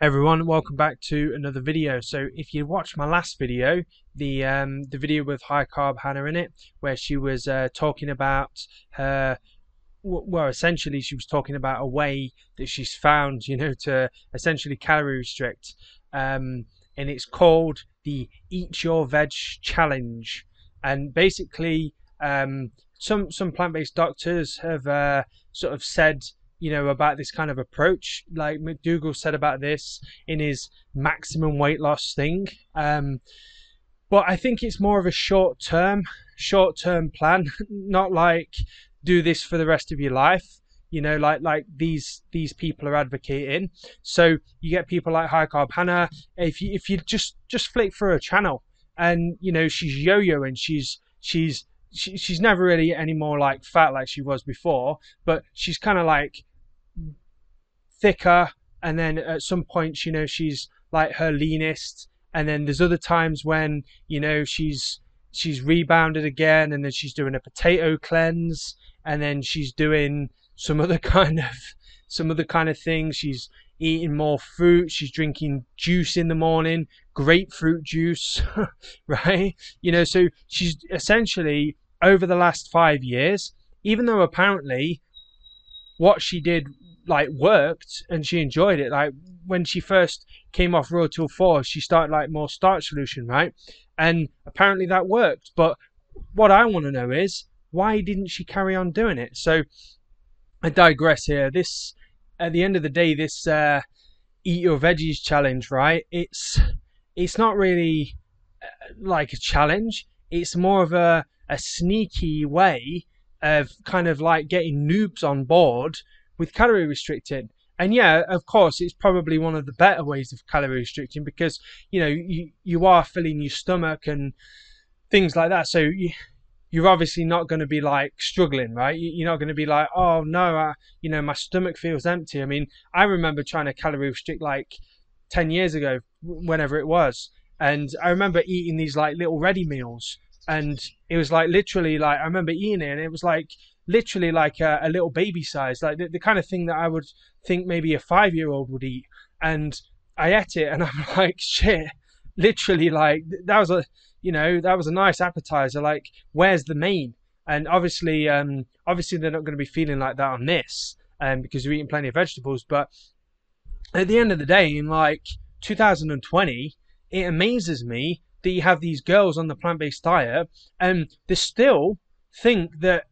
everyone welcome back to another video. So if you watched my last video the um the video with high carb hannah in it where she was uh, talking about her well essentially she was talking about a way that she's found you know to essentially calorie restrict um and it's called the eat your veg challenge. And basically um some some plant-based doctors have uh, sort of said you know, about this kind of approach. Like McDougall said about this in his maximum weight loss thing. Um, but I think it's more of a short term, short term plan, not like do this for the rest of your life. You know, like like these these people are advocating. So you get people like High Carb Hannah. If you if you just just flick through a channel, and you know she's yo-yo and she's she's she, she's never really any more like fat like she was before, but she's kind of like thicker, and then at some points, you know, she's like her leanest, and then there's other times when you know she's she's rebounded again, and then she's doing a potato cleanse, and then she's doing some other kind of some other kind of thing. She's eating more fruit. She's drinking juice in the morning, grapefruit juice, right? You know, so she's essentially over the last five years, even though apparently what she did like worked and she enjoyed it. Like when she first came off Raw Till 4, she started like more starch solution, right? And apparently that worked. But what I want to know is why didn't she carry on doing it? So I digress here. This at the end of the day, this uh, eat your veggies challenge, right? It's it's not really uh, like a challenge. It's more of a a sneaky way of kind of like getting noobs on board with calorie restricting. And yeah, of course, it's probably one of the better ways of calorie restricting because you know you you are filling your stomach and things like that. So you, you're obviously not going to be like struggling, right? You're not going to be like, oh no, I, you know, my stomach feels empty. I mean, I remember trying to calorie restrict like ten years ago, whenever it was, and I remember eating these like little ready meals, and it was like literally like I remember eating it, and it was like literally like a, a little baby size, like the, the, kind of thing that I would think maybe a five year old would eat. And I ate it, and I'm like, shit, literally, like that was a, you know, that was a nice appetizer. Like, where's the main? And obviously, um, obviously they're not going to be feeling like that on this, um, because you're eating plenty of vegetables. But at the end of the day, in like 2020, it amazes me that you have these girls on the plant-based diet and they still think that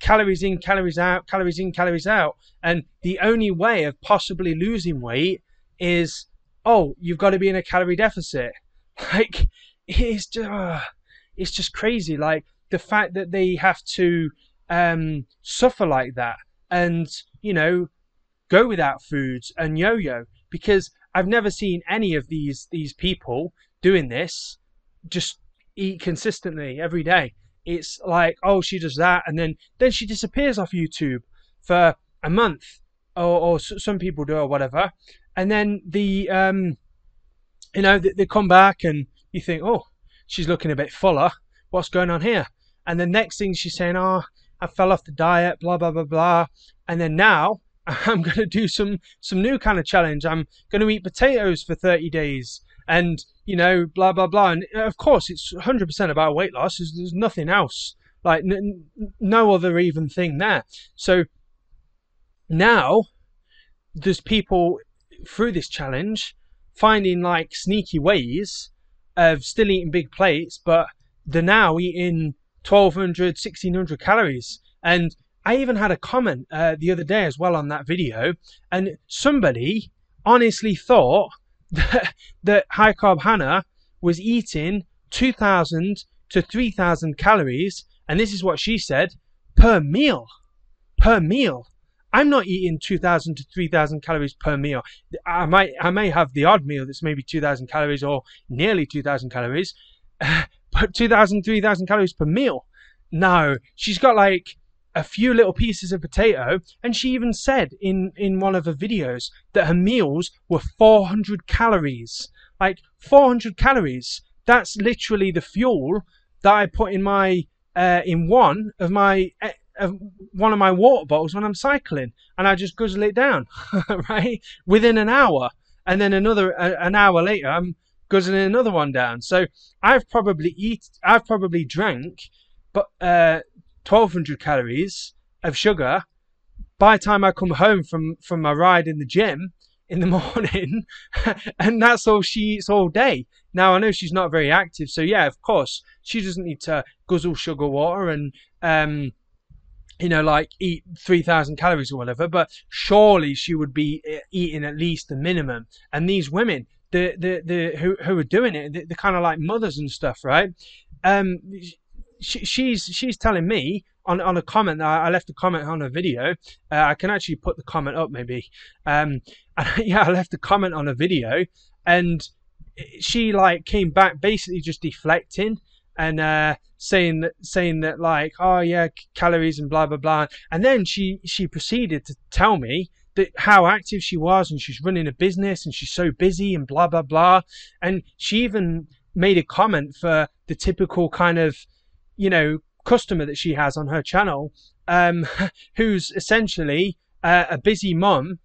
calories in, calories out, calories in, calories out. And the only way of possibly losing weight is, oh, you've got to be in a calorie deficit. Like, it's just, uh, it's just crazy. Like, the fact that they have to um, suffer like that and, you know, go without foods and yo yo because I've never seen any of these these people doing this just eat consistently every day it's like oh she does that and then then she disappears off youtube for a month or, or some people do or whatever. And then the um you know they, they come back and you think oh she's looking a bit fuller. What's going on here? And the next thing she's saying oh i fell off the diet blah blah blah blah. And then now i'm going to do some some new kind of challenge. I'm going to eat potatoes for 30 days and you know, blah blah blah. And of course, it's 100% about weight loss. There's, there's nothing else, like n- no other even thing there. So now there's people through this challenge finding like sneaky ways of still eating big plates, but they're now eating 1200, 1600 calories. And I even had a comment uh, the other day as well on that video, and somebody honestly thought that, that high carb Hannah was eating 2,000 to 3,000 calories, and this is what she said per meal. Per meal. I'm not eating 2,000 to 3,000 calories per meal. I might, I may have the odd meal that's maybe 2,000 calories or nearly 2,000 calories, but 2,000, 3,000 calories per meal. No, she's got like a few little pieces of potato, and she even said in, in one of her videos that her meals were 400 calories. Like 400 calories. That's literally the fuel that I put in my uh, in one of my uh, one of my water bottles when I'm cycling, and I just guzzle it down, right, within an hour. and then another a, an hour later, I'm guzzling another one down. So I've probably eat, I've probably drank, but uh, 1200 calories of sugar by the time I come home from from my ride in the gym in the morning, and that's all she eats all day. Now I know she's not very active, so yeah, of course she doesn't need to guzzle sugar water and um, you know, like eat 3,000 calories or whatever, but surely she would be eh, eating at least the minimum. And these women, the, the, the, who, who are doing it, the, the kind of like mothers and stuff, right? Um, she, she's, she's telling me on, on a comment I left a comment on a video. Uh, I can actually put the comment up maybe. Um, and, yeah, I left a comment on a video and she like came back basically just deflecting and uh, saying that saying that like oh yeah calories and blah blah blah and then she she proceeded to tell me that how active she was and she's running a business and she's so busy and blah blah blah and she even made a comment for the typical kind of you know customer that she has on her channel um, who's essentially uh, a busy mom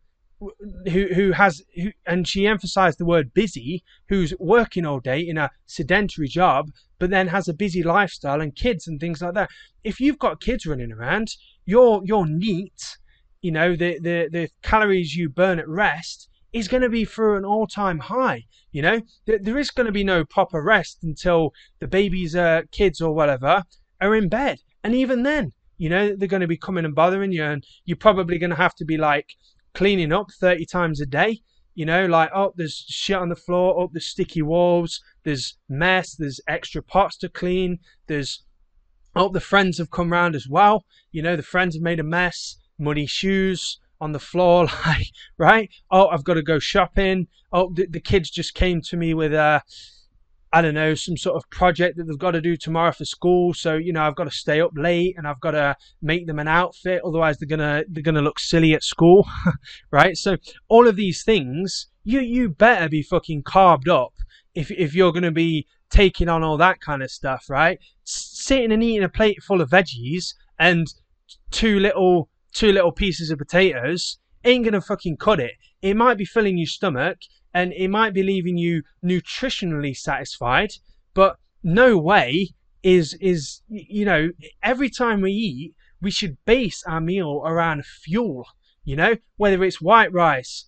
who who has who, and she emphasized the word busy who's working all day in a sedentary job but then has a busy lifestyle and kids and things like that. If you've got kids running around your your NEAT. You know the the the calories you burn at rest is going to be for an all-time high you know there, is going to be no proper rest until the babies uh kids or whatever are in bed and even then you know they're going to be coming and bothering you and you're probably going to have to be like cleaning up 30 times a day. You know, like, oh, there's shit on the floor, oh, there's sticky walls, there's mess, there's extra pots to clean, there's, oh, the friends have come round as well. You know, the friends have made a mess, muddy shoes on the floor, like, right? Oh, I've got to go shopping. Oh, the, the kids just came to me with a, I don't know, some sort of project that they've got to do tomorrow for school. So, you know, I've got to stay up late and I've got to make them an outfit. Otherwise they're gonna they're gonna look silly at school. right? So all of these things, you you better be fucking carved up if if you're gonna be taking on all that kind of stuff, right? Sitting and eating a plate full of veggies and two little two little pieces of potatoes ain't gonna fucking cut it. It might be filling your stomach and it might be leaving you nutritionally satisfied, but no way is is you know every time we eat we should base our meal around fuel you know? Whether it's white rice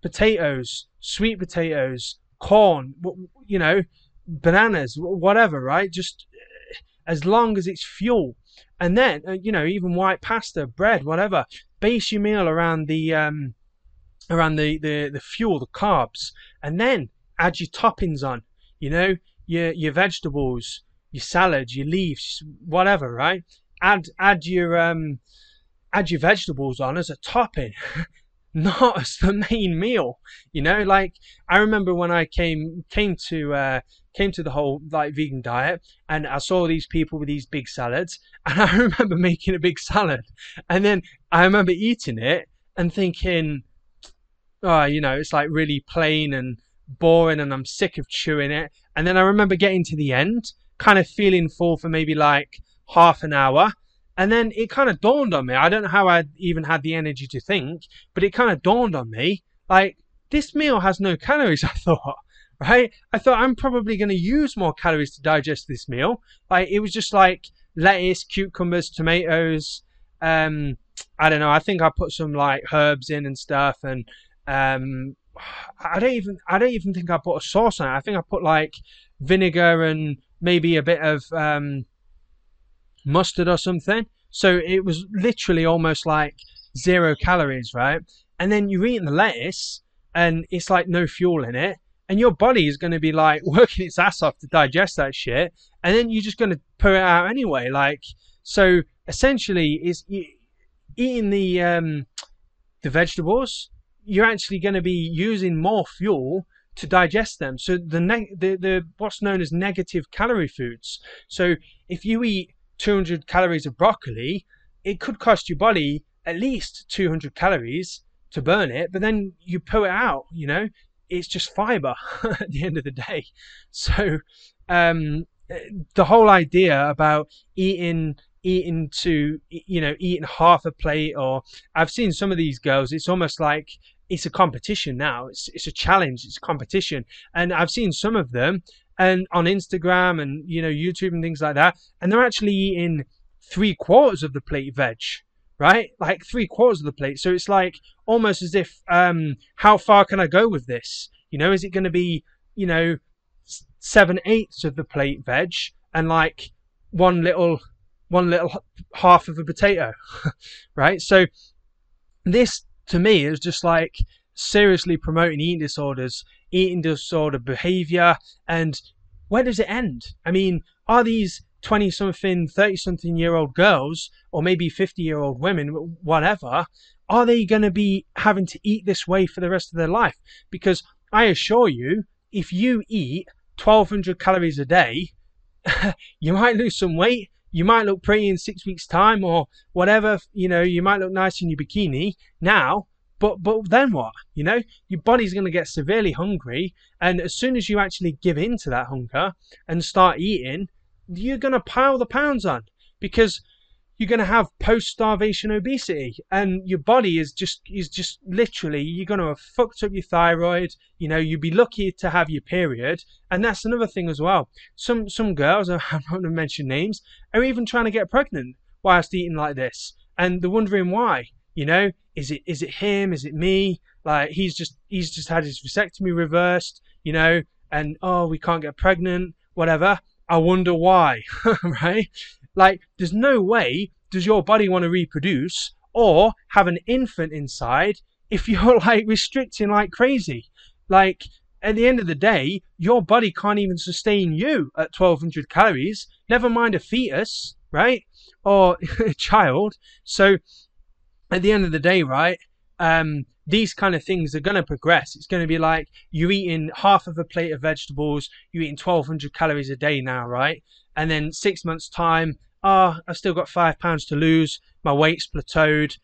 potatoes sweet potatoes corn you know bananas whatever right? Just uh, as long as it's fuel and then uh, you know even white pasta bread whatever base your meal around the um around the, the, the fuel, the carbs, and then add your toppings on, you know, your your vegetables, your salad, your leaves, whatever, right? Add add your um add your vegetables on as a topping, not as the main meal. You know, like I remember when I came came to uh came to the whole like vegan diet and I saw these people with these big salads and I remember making a big salad and then I remember eating it and thinking oh, you know, it's like really plain and boring and I'm sick of chewing it. And then I remember getting to the end, kind of feeling full for maybe like half an hour. And then it kind of dawned on me. I don't know how I even had the energy to think, but it kind of dawned on me like, this meal has no calories, I thought, right? I thought I'm probably going to use more calories to digest this meal. Like, it was just like lettuce, cucumbers, tomatoes. Um, I don't know. I think I put some like herbs in and stuff and um, I don't even I don't even think I put a sauce on it. I think I put like vinegar and maybe a bit of um, mustard or something. So it was literally almost like zero calories, right? And then you're eating the lettuce and it's like no fuel in it. And your body is going to be like working its ass off to digest that shit. And then you're just going to put it out anyway. Like, so essentially, is eating the, um, the vegetables you're actually going to be using more fuel to digest them. So the, the the what's known as negative calorie foods. So if you eat 200 calories of broccoli, it could cost your body at least 200 calories to burn it, but then you pull it out. You know, it's just fiber at the end of the day. So um, the whole idea about eating eating to you know eating half a plate or i've seen some of these girls it's almost like it's a competition now. It's it's a challenge. It's a competition, and I've seen some of them and on Instagram and you know YouTube and things like that, and they're actually eating three quarters of the plate veg, right? Like three quarters of the plate. So it's like almost as if, um, how far can I go with this? You know, is it going to be you know seven eighths of the plate veg and like one little one little half of a potato, right? So this to me is just like seriously promoting eating disorders, eating disorder behavior, and where does it end? I mean, are these 20 something, 30 something year old girls, or maybe 50 year old women, whatever, are they going to be having to eat this way for the rest of their life? Because I assure you, if you eat 1200 calories a day, you might lose some weight. You might look pretty in six weeks' time or whatever. You know, you might look nice in your bikini now, but but then what? You know, your body's going to get severely hungry, and as soon as you actually give in to that hunger and start eating, you're going to pile the pounds on because you're going to have post-starvation obesity and your body is just is just literally you're going to have fucked up your thyroid you know you'd be lucky to have your period and that's another thing as well some some girls i'm not going to mention names are even trying to get pregnant whilst eating like this and they're wondering why you know is it is it him is it me like he's just he's just had his vasectomy reversed you know and oh we can't get pregnant whatever i wonder why right like, there's no way does your body want to reproduce or have an infant inside if you're like restricting like crazy. Like, at the end of the day, your body can't even sustain you at 1200 calories, never mind a fetus, right? Or a child. So, at the end of the day, right? Um, these kind of things are going to progress. It's going to be like you're eating half of a plate of vegetables, you're eating 1200 calories a day now, right? And then six months' time, ah, oh, I've still got five pounds to lose, my weight's plateaued,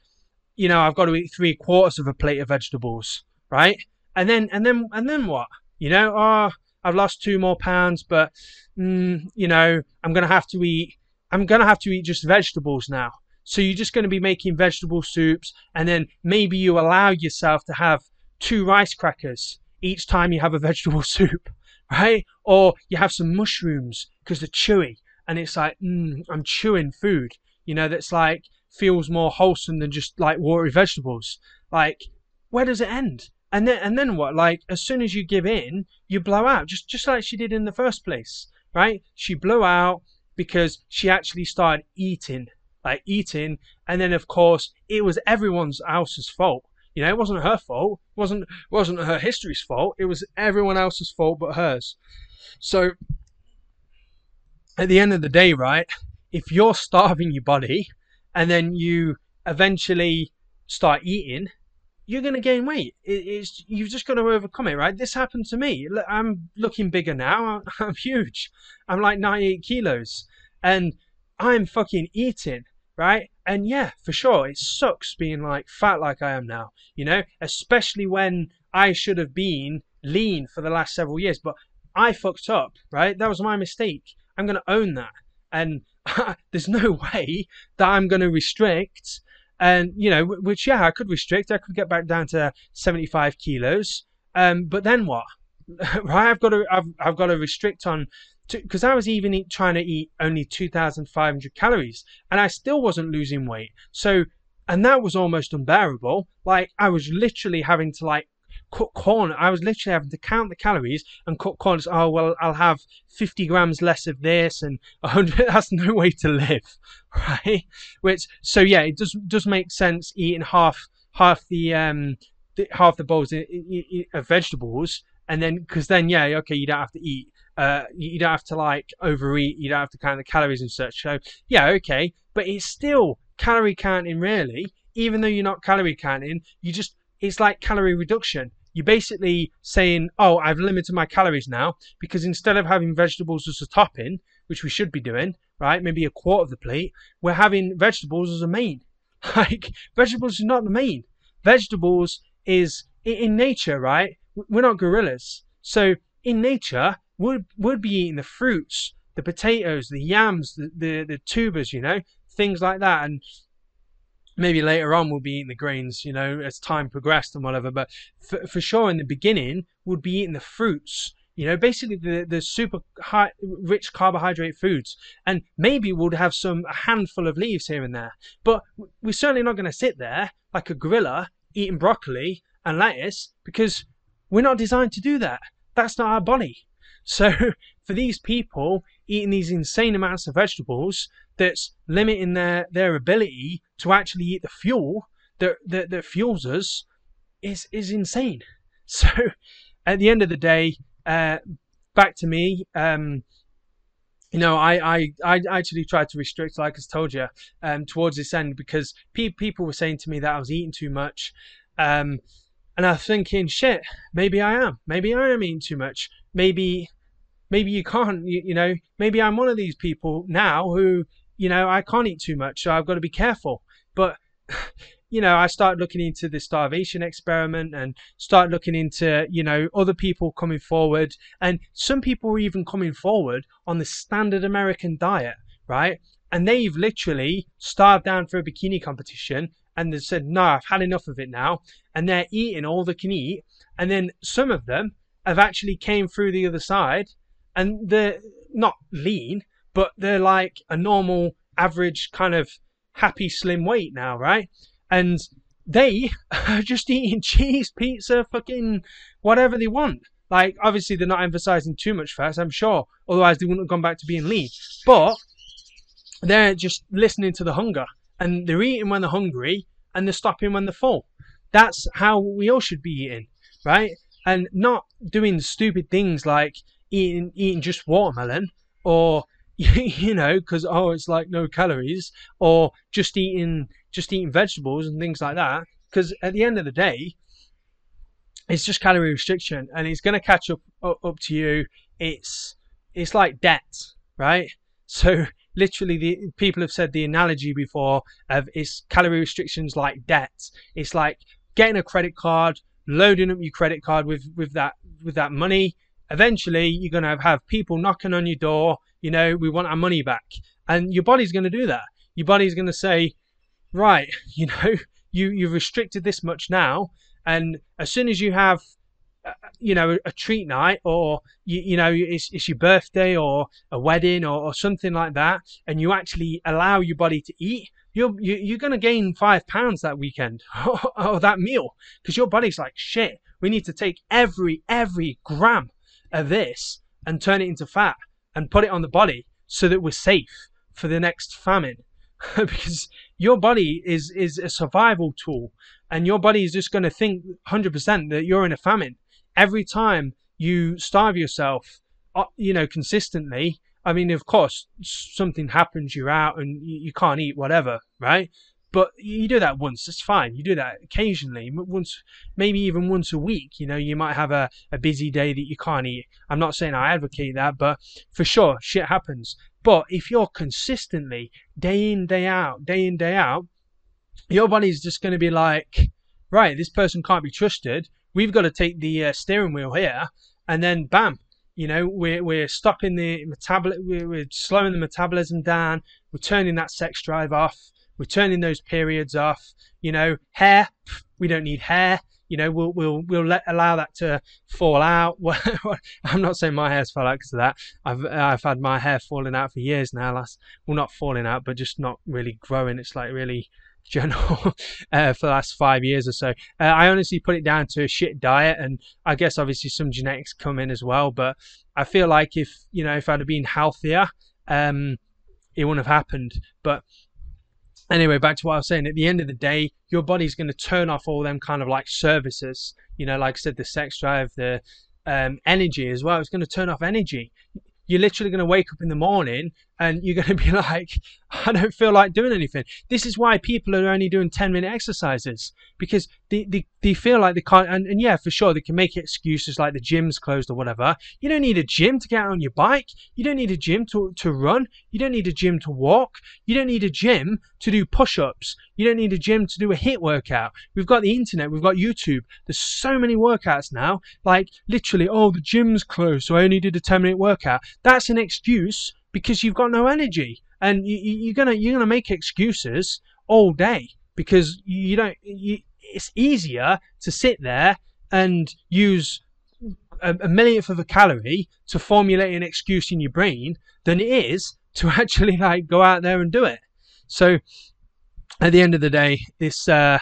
you know, I've got to eat three quarters of a plate of vegetables, right? And then, and then, and then what? You know, ah, oh, I've lost two more pounds, but, mm, you know, I'm going to have to eat, I'm going to have to eat just vegetables now. So you're just going to be making vegetable soups, and then maybe you allow yourself to have two rice crackers each time you have a vegetable soup, right? Or you have some mushrooms because they're chewy, and it's like mm, I'm chewing food, you know, that's like feels more wholesome than just like watery vegetables. Like, where does it end? And then and then what? Like, as soon as you give in, you blow out, just just like she did in the first place, right? She blew out because she actually started eating, like eating, and then of course it was everyone's else's fault. You know, it wasn't her fault. It wasn't wasn't her history's fault. It was everyone else's fault but hers. So at the end of the day, right, if you're starving your body and then you eventually start eating, you're going to gain weight. it's you've just got to overcome it, right? This happened to me. I'm looking bigger now. I'm huge. I'm like 98 kilos, and I'm fucking eating, right? And yeah, for sure, it sucks being like fat like I am now. You know, especially when I should have been lean for the last several years, but I fucked up, right? That was my mistake. I'm going to own that. And there's no way that I'm going to restrict. And, you know, which, yeah, I could restrict. I could get back down to 75 kilos. Um, but then what? right? I've got to, I've, I've got to restrict on, because I was even eat, trying to eat only 2,500 calories and I still wasn't losing weight. So, and that was almost unbearable. Like, I was literally having to, like, cut corn. I was literally having to count the calories and cut corners. Oh well, I'll have 50 grams less of this and 100. That's no way to live, right? Which so yeah, it does does make sense eating half half the um the, half the bowls of vegetables and then because then yeah okay you don't have to eat uh, you don't have to like overeat. You don't have to count the calories and such. So yeah, okay, but it's still calorie counting, really. Even though you're not calorie counting, you just it's like calorie reduction. You're basically saying, oh, I've limited my calories now because instead of having vegetables as a topping, which we should be doing, right, maybe a quarter of the plate, we're having vegetables as a main. Like, vegetables is not the main. Vegetables is in nature, right? We're not gorillas. So in nature, we'd, we'd be eating the fruits, the potatoes, the yams, the, the, the tubers, you know, things like that. And maybe later on we'll be eating the grains, you know, as time progressed and whatever. But for, for sure, in the beginning, we'll be eating the fruits. You know, basically the the super high, rich carbohydrate foods, and maybe we'll have some a handful of leaves here and there. But we're certainly not going to sit there like a gorilla eating broccoli and lettuce because we're not designed to do that. That's not our body. So for these people eating these insane amounts of vegetables, that's limiting their, their ability to actually eat the fuel that, that, that fuels us is is insane. So at the end of the day, uh, back to me. Um, you know, I, I, I actually tried to restrict, like I told you, um, towards this end because pe- people were saying to me that I was eating too much. Um, and I was thinking, shit, maybe I am. Maybe I am eating too much. Maybe, maybe you can't, you, you know, maybe I'm one of these people now who, you know, I can't eat too much. So I've got to be careful. But, you know, I started looking into the starvation experiment and start looking into, you know, other people coming forward. And some people were even coming forward on the standard American diet, right? And they've literally starved down for a bikini competition and they said, no, I've had enough of it now. And they're eating all they can eat. And then some of them have actually came through the other side and they're not lean, but they're like a normal, average kind of happy slim weight now, right? And they are just eating cheese, pizza, fucking whatever they want. Like, obviously, they're not emphasizing too much fat, I'm sure. Otherwise, they wouldn't have gone back to being lean. But they're just listening to the hunger. And they're eating when they're hungry and they're stopping when they're full. That's how we all should be eating, right? And not doing stupid things like eating eating just watermelon or you know because oh it's like no calories or just eating just eating vegetables and things like that. Because at the end of the day it's just calorie restriction and it's going to catch up, up to you. It's it's like debt right? So literally the people have said the analogy before of it's calorie restrictions like debt. It's like getting a credit card loading up your credit card with with that with that money eventually you're going to have people knocking on your door you know we want our money back. And your body's going to do that. Your body's going to say right you know you you've restricted this much now and as soon as you have uh, you know a treat night or you, you know it's, it's your birthday or a wedding or, or something like that and you actually allow your body to eat you're you, you're going to gain five pounds that weekend. Or that meal. Because your body's like shit we need to take every every gram of this and turn it into fat and put it on the body so that we're safe for the next famine. Because your body is is a survival tool and your body is just going to think 100% that you're in a famine. Every time you starve yourself uh, you know consistently i mean of course something happens you're out and you can't eat whatever right but you do that once, it's fine. You do that occasionally, once, maybe even once a week. You know, you might have a, a busy day that you can't eat. I'm not saying I advocate that, but for sure, shit happens. But if you're consistently, day in, day out, day in, day out, your body's just going to be like, right, this person can't be trusted. We've got to take the uh, steering wheel here. And then, bam, you know, we're, we're stopping the metabolism, we're, we're slowing the metabolism down, we're turning that sex drive off we're turning those periods off. You know, hair, we don't need hair. You know, we'll we'll we'll let allow that to fall out. I'm not saying my hair's fell out because of that. I've I've had my hair falling out for years now. Last well, not falling out, but just not really growing. It's like really general uh, for the last five years or so. Uh, I honestly put it down to a shit diet, and I guess obviously some genetics come in as well. But I feel like if you know if I'd have been healthier, um, it wouldn't have happened. But anyway, back to what I was saying. At the end of the day, your body's going to turn off all them kind of like services. You know, like I said, the sex drive, the um, energy as well. It's going to turn off energy. You're literally going to wake up in the morning and you're going to be like, I don't feel like doing anything. This is why people are only doing 10 minute exercises because they, they, they feel like they can't. And, and yeah, for sure, they can make excuses like the gym's closed or whatever. You don't need a gym to get on your bike. You don't need a gym to, to run. You don't need a gym to walk. You don't need a gym to do push ups. You don't need a gym to do a HIIT workout. We've got the internet, we've got YouTube. There's so many workouts now. Like literally, oh, the gym's closed, so I only did a 10 minute workout. That's an excuse because you've got no energy and you, are gonna you're gonna make excuses all day because you don't. You, it's easier to sit there and use a, a millionth of a calorie to formulate an excuse in your brain than it is to actually like go out there and do it. So at the end of the day, this uh,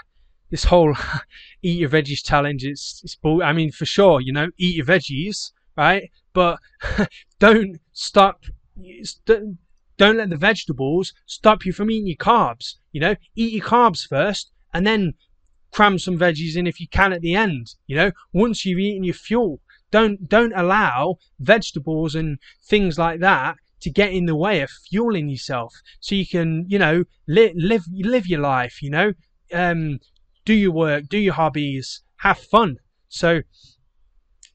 this whole eat your veggies challenge, it's it's bull. I mean, for sure, you know, eat your veggies, right? But don't stop. Don't let the vegetables stop you from eating your carbs. You know, eat your carbs first, and then cram some veggies in if you can at the end. You know, once you've eaten your fuel, don't don't allow vegetables and things like that to get in the way of fueling yourself, so you can you know li- live live your life. You know, um, do your work, do your hobbies, have fun. So.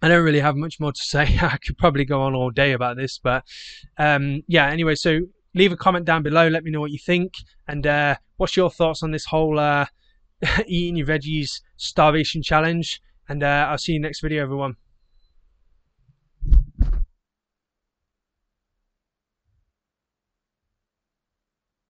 I don't really have much more to say. I could probably go on all day about this, but um, yeah. Anyway, so leave a comment down below. Let me know what you think, and uh, what's your thoughts on this whole uh, eating your veggies starvation challenge. And uh, I'll see you next video, everyone.